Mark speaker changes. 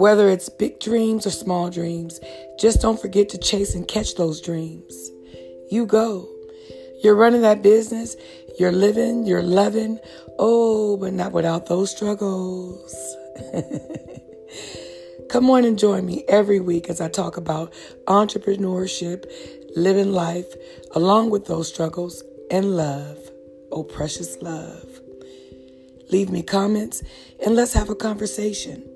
Speaker 1: Whether it's big dreams or small dreams, just don't forget to chase and catch those dreams. You go. You're running that business, you're living, you're loving. Oh, but not without those struggles. Come on and join me every week as I talk about entrepreneurship, living life, along with those struggles, and love. Oh, precious love. Leave me comments and let's have a conversation.